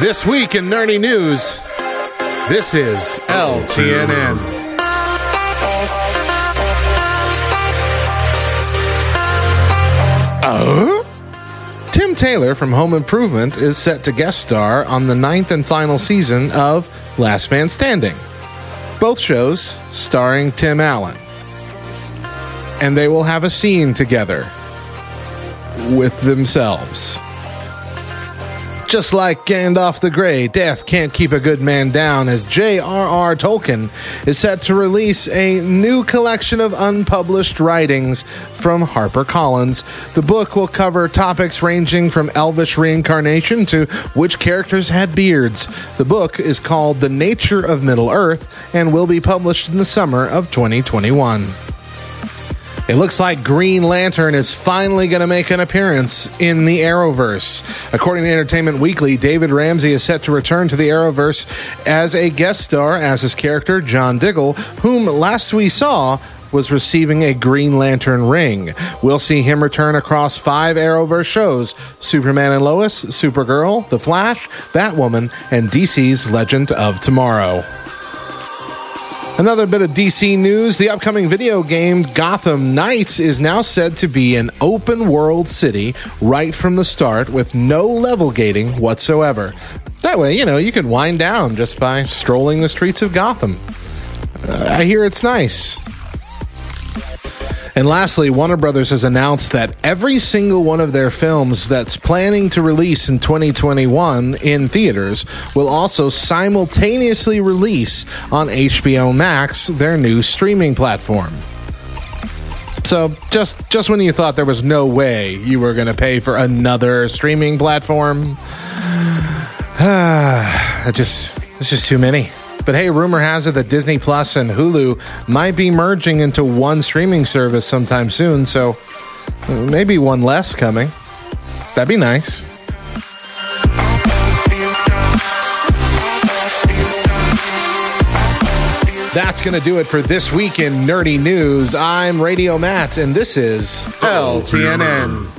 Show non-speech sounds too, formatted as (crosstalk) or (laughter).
This week in nerdy news, this is LTNN. Oh? Tim Taylor from Home Improvement is set to guest star on the ninth and final season of Last Man Standing. Both shows starring Tim Allen. And they will have a scene together with themselves. Just like Gandalf the Grey, death can't keep a good man down as J.R.R. Tolkien is set to release a new collection of unpublished writings from HarperCollins. The book will cover topics ranging from elvish reincarnation to which characters had beards. The book is called The Nature of Middle Earth and will be published in the summer of 2021. It looks like Green Lantern is finally going to make an appearance in the Arrowverse. According to Entertainment Weekly, David Ramsey is set to return to the Arrowverse as a guest star as his character, John Diggle, whom last we saw was receiving a Green Lantern ring. We'll see him return across five Arrowverse shows Superman and Lois, Supergirl, The Flash, Batwoman, and DC's Legend of Tomorrow. Another bit of DC news the upcoming video game Gotham Knights is now said to be an open world city right from the start with no level gating whatsoever. That way, you know, you could wind down just by strolling the streets of Gotham. Uh, I hear it's nice. And lastly, Warner Brothers has announced that every single one of their films that's planning to release in 2021 in theaters will also simultaneously release on HBO Max, their new streaming platform. So just just when you thought there was no way you were going to pay for another streaming platform, (sighs) uh, just it's just too many. But hey, rumor has it that Disney Plus and Hulu might be merging into one streaming service sometime soon, so uh, maybe one less coming. That'd be nice. That's going to do it for this week in Nerdy News. I'm Radio Matt, and this is LTNN.